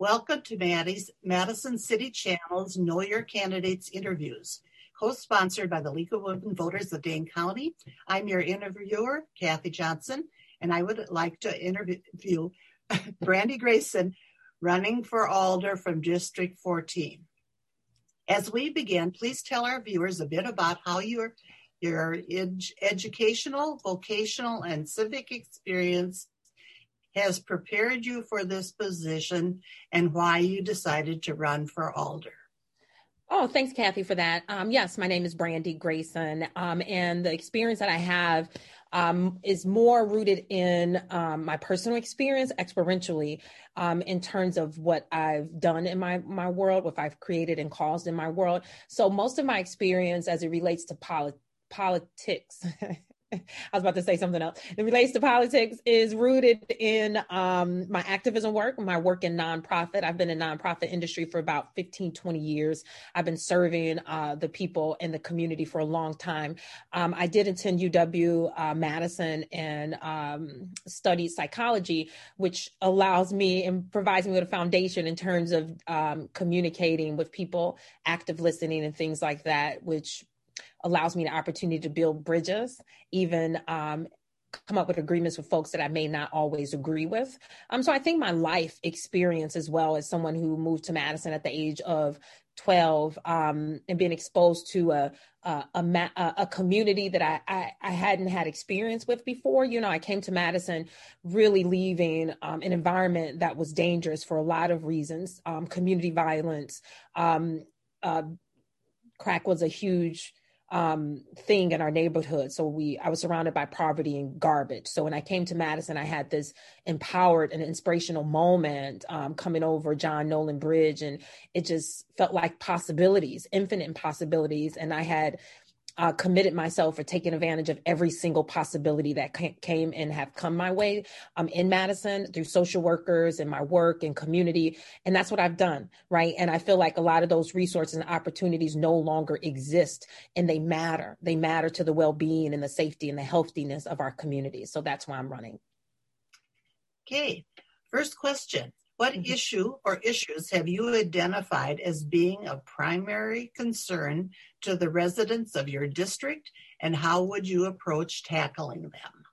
Welcome to Maddie's Madison City Channel's Know Your Candidates interviews, co-sponsored by the League of Women Voters of Dane County. I'm your interviewer, Kathy Johnson, and I would like to interview Brandi Grayson, running for Alder from District 14. As we begin, please tell our viewers a bit about how your your ed- educational, vocational, and civic experience has prepared you for this position and why you decided to run for Alder. Oh, thanks, Kathy, for that. Um, yes, my name is Brandi Grayson, um, and the experience that I have um, is more rooted in um, my personal experience experientially um, in terms of what I've done in my my world, what I've created and caused in my world. So most of my experience as it relates to polit- politics I was about to say something else. It relates to politics is rooted in um, my activism work, my work in nonprofit. I've been in nonprofit industry for about 15, 20 years. I've been serving uh, the people in the community for a long time. Um, I did attend UW uh, Madison and um, studied psychology, which allows me and provides me with a foundation in terms of um, communicating with people, active listening, and things like that, which allows me the opportunity to build bridges, even um, come up with agreements with folks that I may not always agree with. Um, so I think my life experience, as well as someone who moved to Madison at the age of 12 um, and being exposed to a a, a, a community that I, I, I hadn't had experience with before. You know, I came to Madison really leaving um, an environment that was dangerous for a lot of reasons. Um, community violence, um, uh, crack was a huge um, thing in our neighborhood. So we, I was surrounded by poverty and garbage. So when I came to Madison, I had this empowered and inspirational moment um, coming over John Nolen Bridge, and it just felt like possibilities, infinite possibilities. And I had uh, committed myself for taking advantage of every single possibility that came and have come my way um, in Madison through social workers and my work and community. And that's what I've done, right? And I feel like a lot of those resources and opportunities no longer exist and they matter. They matter to the well being and the safety and the healthiness of our communities. So that's why I'm running. Okay. First question what mm-hmm. issue or issues have you identified as being of primary concern to the residents of your district, and how would you approach tackling them?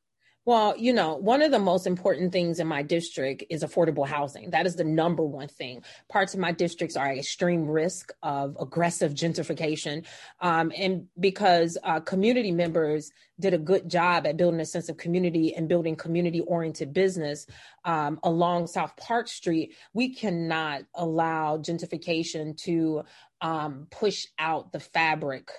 Well, you know, one of the most important things in my district is affordable housing. That is the number one thing. Parts of my districts are at extreme risk of aggressive gentrification. Um, and because uh, community members did a good job at building a sense of community and building community oriented business um, along South Park Street, we cannot allow gentrification to um, push out the fabric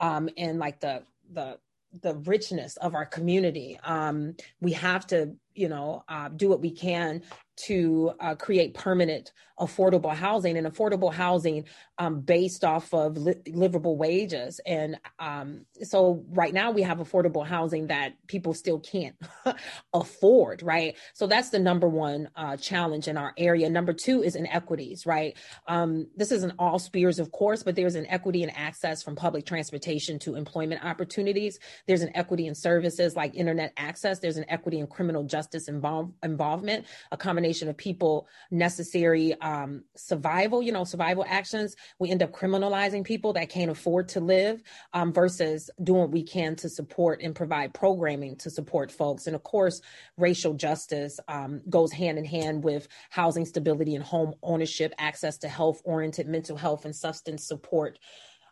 um, and like the, the the richness of our community. Um, we have to, you know, uh, do what we can to uh, create permanent affordable housing and affordable housing um, based off of li- livable wages. And um, so right now we have affordable housing that people still can't afford, right? So that's the number one uh, challenge in our area. Number two is inequities, right? Um, this isn't all spheres, of course, but there's an equity in access from public transportation to employment opportunities. There's an equity in services like internet access. There's an equity in criminal justice involve- involvement, a combination combination of people necessary um, survival, you know, survival actions, we end up criminalizing people that can't afford to live um, versus doing what we can to support and provide programming to support folks. And of course, racial justice um, goes hand in hand with housing stability and home ownership, access to health oriented mental health and substance support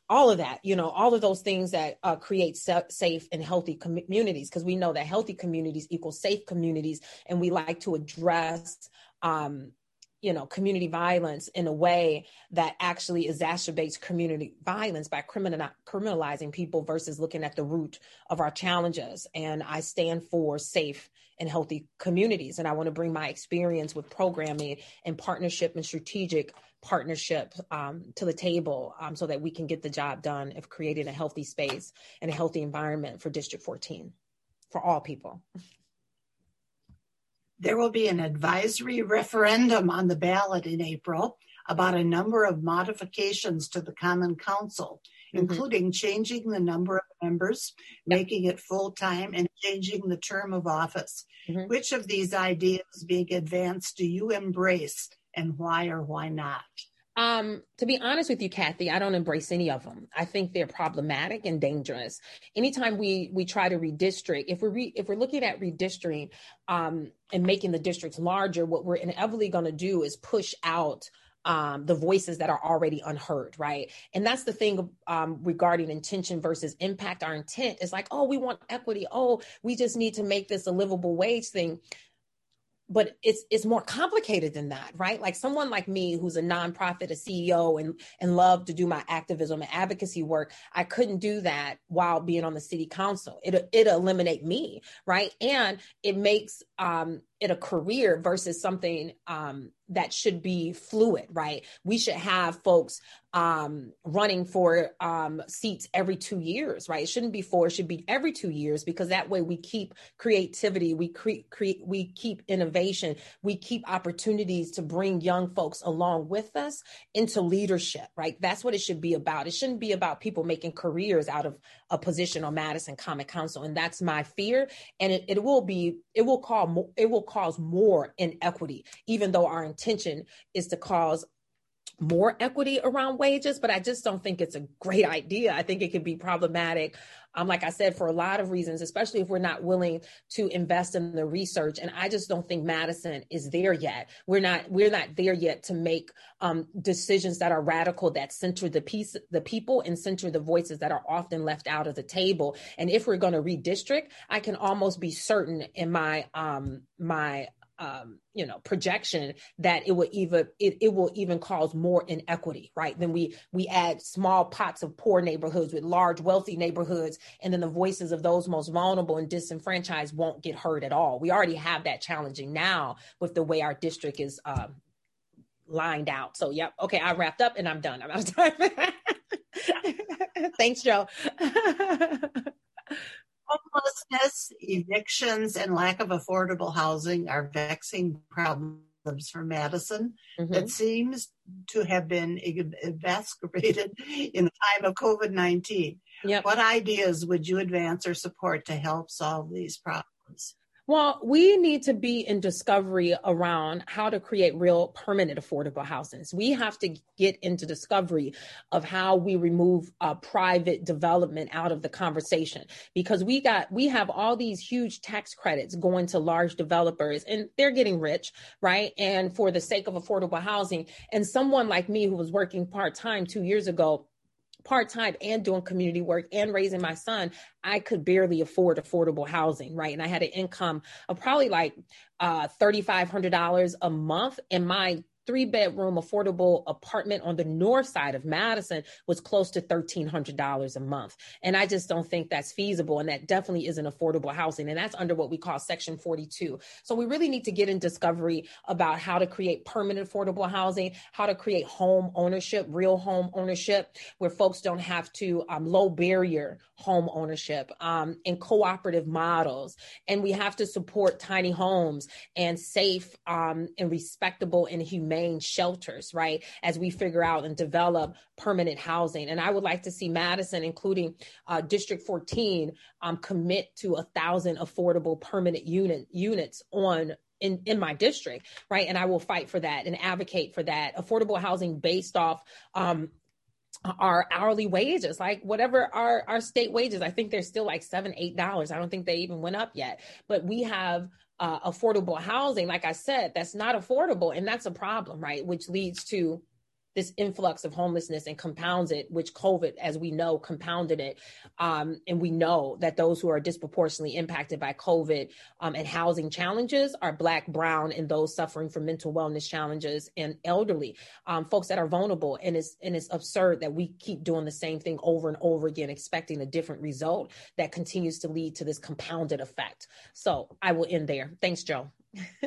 all of that you know all of those things that uh, create safe and healthy communities because we know that healthy communities equal safe communities and we like to address um, you know community violence in a way that actually exacerbates community violence by criminal, criminalizing people versus looking at the root of our challenges. And i stand for safe and healthy communities and i want to bring my experience with programming and partnership and strategic partnership um, to the table um, so that we can get the job done of creating a healthy space and a healthy environment for District 14 for all people. There will be an advisory referendum on the ballot in April about a number of modifications to the Common Council, mm-hmm. including changing the number of members, yep. making it full time, and changing the term of office. Mm-hmm. Which of these ideas being advanced do you embrace and why or why not? Um, to be honest with you, Kathy, I don't embrace any of them. I think they're problematic and dangerous. Anytime we we try to redistrict, if we're re, if we're looking at redistricting um, and making the districts larger, what we're inevitably going to do is push out um, the voices that are already unheard, right? And that's the thing um, regarding intention versus impact. Our intent is like, oh, we want equity. Oh, we just need to make this a livable wage thing but it's it's more complicated than that right like someone like me who's a nonprofit a ceo and and love to do my activism and advocacy work i couldn't do that while being on the city council it it eliminate me right and it makes um it a career versus something um that should be fluid, right? We should have folks um, running for um, seats every two years, right? It shouldn't be four; it should be every two years because that way we keep creativity, we create, cre- we keep innovation, we keep opportunities to bring young folks along with us into leadership, right? That's what it should be about. It shouldn't be about people making careers out of a position on Madison Common Council, and that's my fear. And it, it will be, it will call, it will cause more inequity, even though our intention is to cause more equity around wages, but I just don't think it's a great idea. I think it could be problematic. Um, like I said, for a lot of reasons, especially if we're not willing to invest in the research. And I just don't think Madison is there yet. We're not, we're not there yet to make um, decisions that are radical, that center the piece, the people and center the voices that are often left out of the table. And if we're going to redistrict, I can almost be certain in my, um, my um, you know projection that it will even it, it will even cause more inequity right? Then we we add small pots of poor neighborhoods with large wealthy neighborhoods and then the voices of those most vulnerable and disenfranchised won't get heard at all. We already have that challenging now with the way our district is um, lined out. So yep. Okay i wrapped up and i'm done. I'm out of time. Thanks joe Homelessness, evictions, and lack of affordable housing are vexing problems for Madison mm-hmm. that seems to have been exacerbated in the time of COVID 19. Yep. What ideas would you advance or support to help solve these problems? Well, we need to be in discovery around how to create real permanent affordable housing. We have to get into discovery of how we remove uh, private development out of the conversation because we got we have all these huge tax credits going to large developers and they're getting rich, right? And for the sake of affordable housing, and someone like me who was working part time two years ago part time and doing community work and raising my son, I could barely afford affordable housing, right? And I had an income of probably like uh, $3,500 a month. And my three bedroom affordable apartment on the north side of Madison was close to $1,300 a month. And I just don't think that's feasible. And that definitely isn't affordable housing. And that's under what we call Section 42. So we really need to get in discovery about how to create permanent affordable housing, how to create home ownership, real home ownership, where folks don't have to um, low barrier home ownership um, and cooperative models. And we have to support tiny homes and safe um, and respectable and humane shelters, right? As we figure out and develop permanent housing. And I would like to see Madison, including uh, District 14, um, commit to a thousand affordable permanent unit units on in, in my district, right? And I will fight for that and advocate for that affordable housing based off um, our hourly wages, like whatever our, our state wages. I think they're still like seven, eight dollars. I don't think they even went up yet, but we have uh, affordable housing, like I said, that's not affordable. And that's a problem, right? Which leads to this influx of homelessness and compounds it, which COVID, as we know, compounded it. Um, and we know that those who are disproportionately impacted by COVID um, and housing challenges are Black, Brown, and those suffering from mental wellness challenges and elderly um, folks that are vulnerable. And it's, and it's absurd that we keep doing the same thing over and over again, expecting a different result that continues to lead to this compounded effect. So I will end there. Thanks, Joe.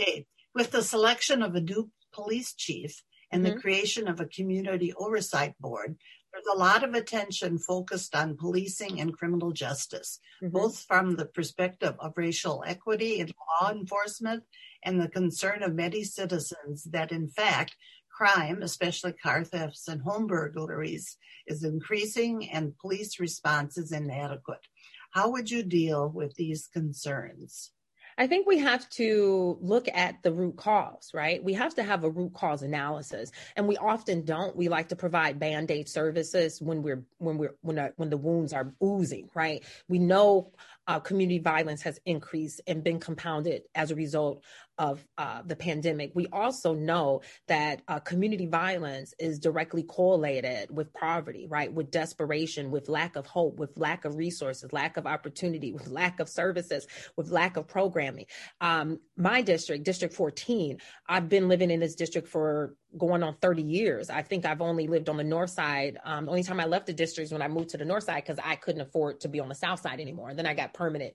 okay with the selection of a new police chief and mm-hmm. the creation of a community oversight board, there's a lot of attention focused on policing and criminal justice, mm-hmm. both from the perspective of racial equity in law enforcement and the concern of many citizens that, in fact, crime, especially car thefts and home burglaries, is increasing and police response is inadequate. How would you deal with these concerns? I think we have to look at the root cause, right? We have to have a root cause analysis, and we often don't. We like to provide band-aid services when we're when we're when uh, when the wounds are oozing, right? We know uh, community violence has increased and been compounded as a result of uh, the pandemic. We also know that uh, community violence is directly correlated with poverty, right? With desperation, with lack of hope, with lack of resources, lack of opportunity, with lack of services, with lack of programming. Um, my district, District 14, I've been living in this district for going on 30 years. I think I've only lived on the north side. Um, the only time I left the district is when I moved to the north side because I couldn't afford to be on the south side anymore. And then I got permanent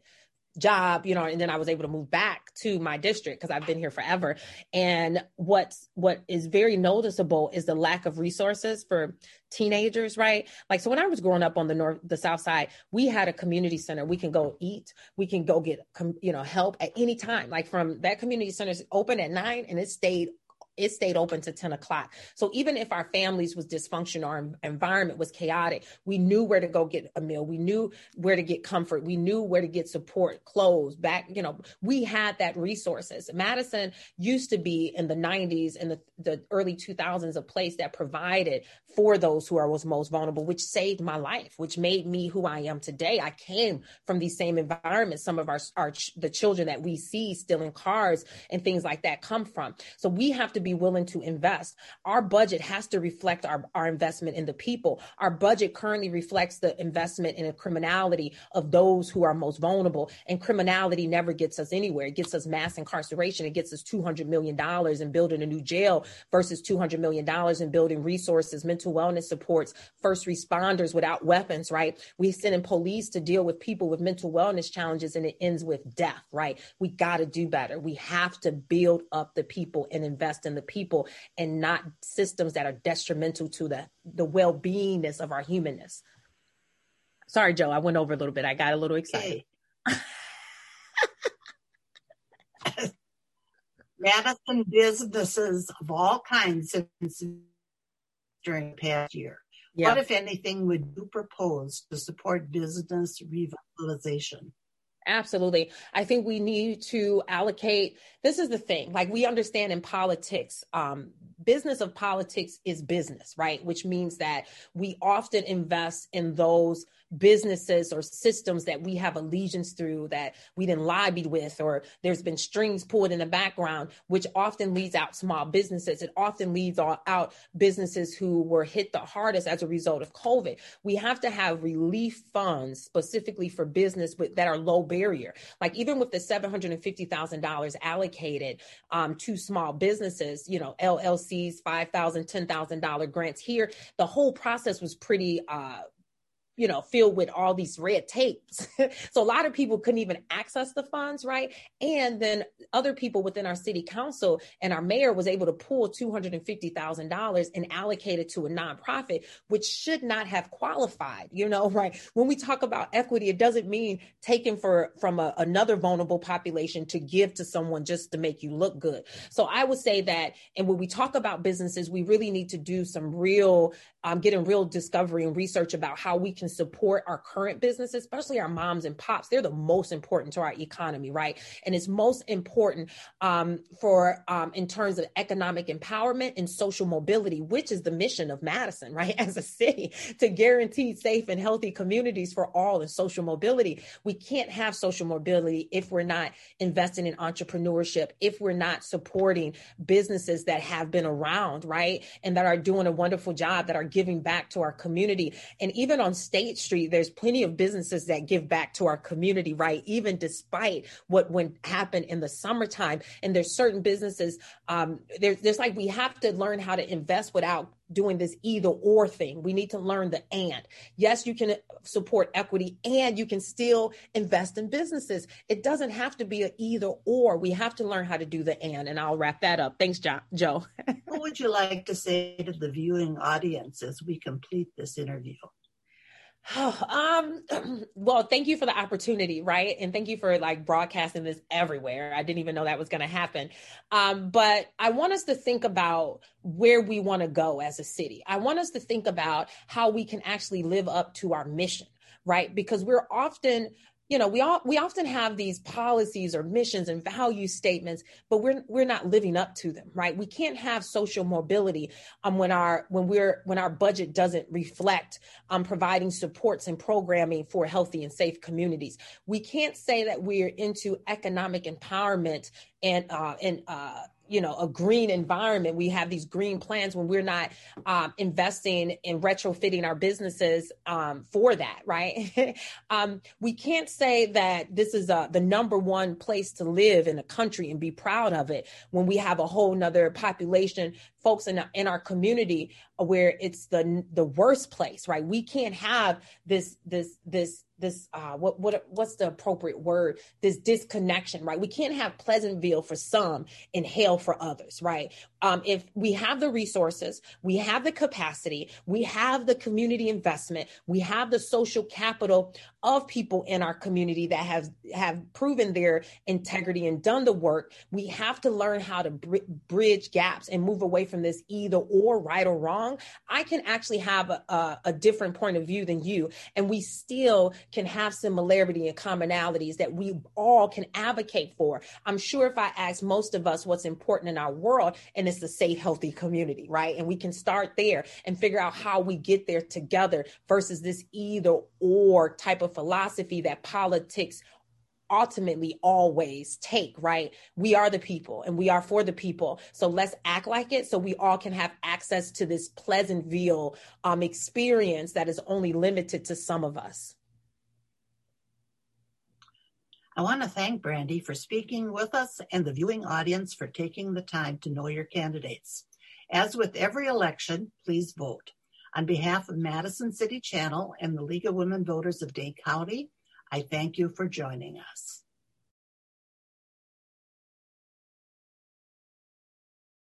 job, you know, and then I was able to move back to my district because I've been here forever. And what's what is very noticeable is the lack of resources for teenagers, right? Like so when I was growing up on the north the south side, we had a community center. We can go eat, we can go get you know help at any time. Like from that community center is open at 9 and it stayed it stayed open to 10 o'clock. So even if our families was dysfunctional, our environment was chaotic, we knew where to go get a meal. We knew where to get comfort. We knew where to get support, clothes, back, you know, we had that resources. Madison used to be in the 90s and the, the early 2000s a place that provided for those who are was most vulnerable, which saved my life, which made me who I am today. I came from these same environments. Some of our, our the children that we see still in cars and things like that come from. So we have to be be willing to invest. Our budget has to reflect our, our investment in the people. Our budget currently reflects the investment in the criminality of those who are most vulnerable. And criminality never gets us anywhere. It gets us mass incarceration. It gets us $200 million in building a new jail versus $200 million in building resources, mental wellness supports, first responders without weapons, right? We send in police to deal with people with mental wellness challenges and it ends with death, right? We got to do better. We have to build up the people and invest in the people and not systems that are detrimental to the the well-beingness of our humanness. Sorry, Joe, I went over a little bit. I got a little excited. Madison businesses of all kinds during the past year. Yeah. What, if anything, would you propose to support business revitalization? Absolutely. I think we need to allocate. This is the thing. Like we understand in politics, um, business of politics is business, right? Which means that we often invest in those businesses or systems that we have allegiance through that we didn't lobby with, or there's been strings pulled in the background, which often leads out small businesses. It often leads out businesses who were hit the hardest as a result of COVID. We have to have relief funds specifically for business with, that are low barrier. Like even with the $750,000 allocated um, to small businesses, you know, LLCs, $5,000, $10,000 grants here, the whole process was pretty uh, you know, filled with all these red tapes. so a lot of people couldn't even access the funds, right? And then other people within our city council and our mayor was able to pull $250,000 and allocate it to a nonprofit, which should not have qualified, you know, right? When we talk about equity, it doesn't mean taking for from a, another vulnerable population to give to someone just to make you look good. So I would say that, and when we talk about businesses, we really need to do some real, um, getting real discovery and research about how we can support our current businesses, especially our moms and pops. They're the most important to our economy, right? And it's most important um, for um, in terms of economic empowerment and social mobility, which is the mission of Madison, right? As a city to guarantee safe and healthy communities for all and social mobility. We can't have social mobility if we're not investing in entrepreneurship, if we're not supporting businesses that have been around, right? And that are doing a wonderful job, that are giving back to our community. And even on state Street, there's plenty of businesses that give back to our community, right? Even despite what went happen in the summertime. And there's certain businesses, um, there's, there's like we have to learn how to invest without doing this either or thing. We need to learn the and. Yes, you can support equity and you can still invest in businesses. It doesn't have to be an either or. We have to learn how to do the and. And I'll wrap that up. Thanks, jo- Joe. what would you like to say to the viewing audience as we complete this interview? um well thank you for the opportunity right? And thank you for like broadcasting this everywhere. I didn't even know that was going to happen. Um but i want us to think about where we want to go as a city. I want us to think about how we can actually live up to our mission right? Because we're often you know we all we often have these policies or missions and value statements but we're we're not living up to them right? We can't have social mobility um when our when we're when our budget doesn't reflect um providing supports and programming for healthy and safe communities. We can't say that we're into economic empowerment and uh and uh you know a green environment. We have these green plans when we're not um, investing in retrofitting our businesses um, for that right? Um, we can't say that this is uh, the number one place to live in a country and be proud of it when we have a whole nother population folks in, in our community where it's the the worst place right? We can't have this this this this uh what what what's the appropriate word? This disconnection right? We can't have pleasantville for some and hell for others right? Um if we have the resources we have the capacity we have the community investment we have the social capital of people in our community that have have proven their integrity and done the work we have to learn how to br- bridge gaps and move away from this either or right or wrong. I can actually have a, a, a different point of view than you and we still can have similarity and commonalities that we all can advocate for. I'm sure if I ask most of us what's important in our world, and it's a safe, healthy community, right? And we can start there and figure out how we get there together versus this either or type of philosophy that politics ultimately always take, right? We are the people and we are for the people. So let's act like it so we all can have access to this Pleasantville um, experience that is only limited to some of us. I want to thank Brandi for speaking with us and the viewing audience for taking the time to know your candidates. As with every election, please vote. On behalf of Madison City Channel and the League of Women Voters of Dane County, I thank you for joining us.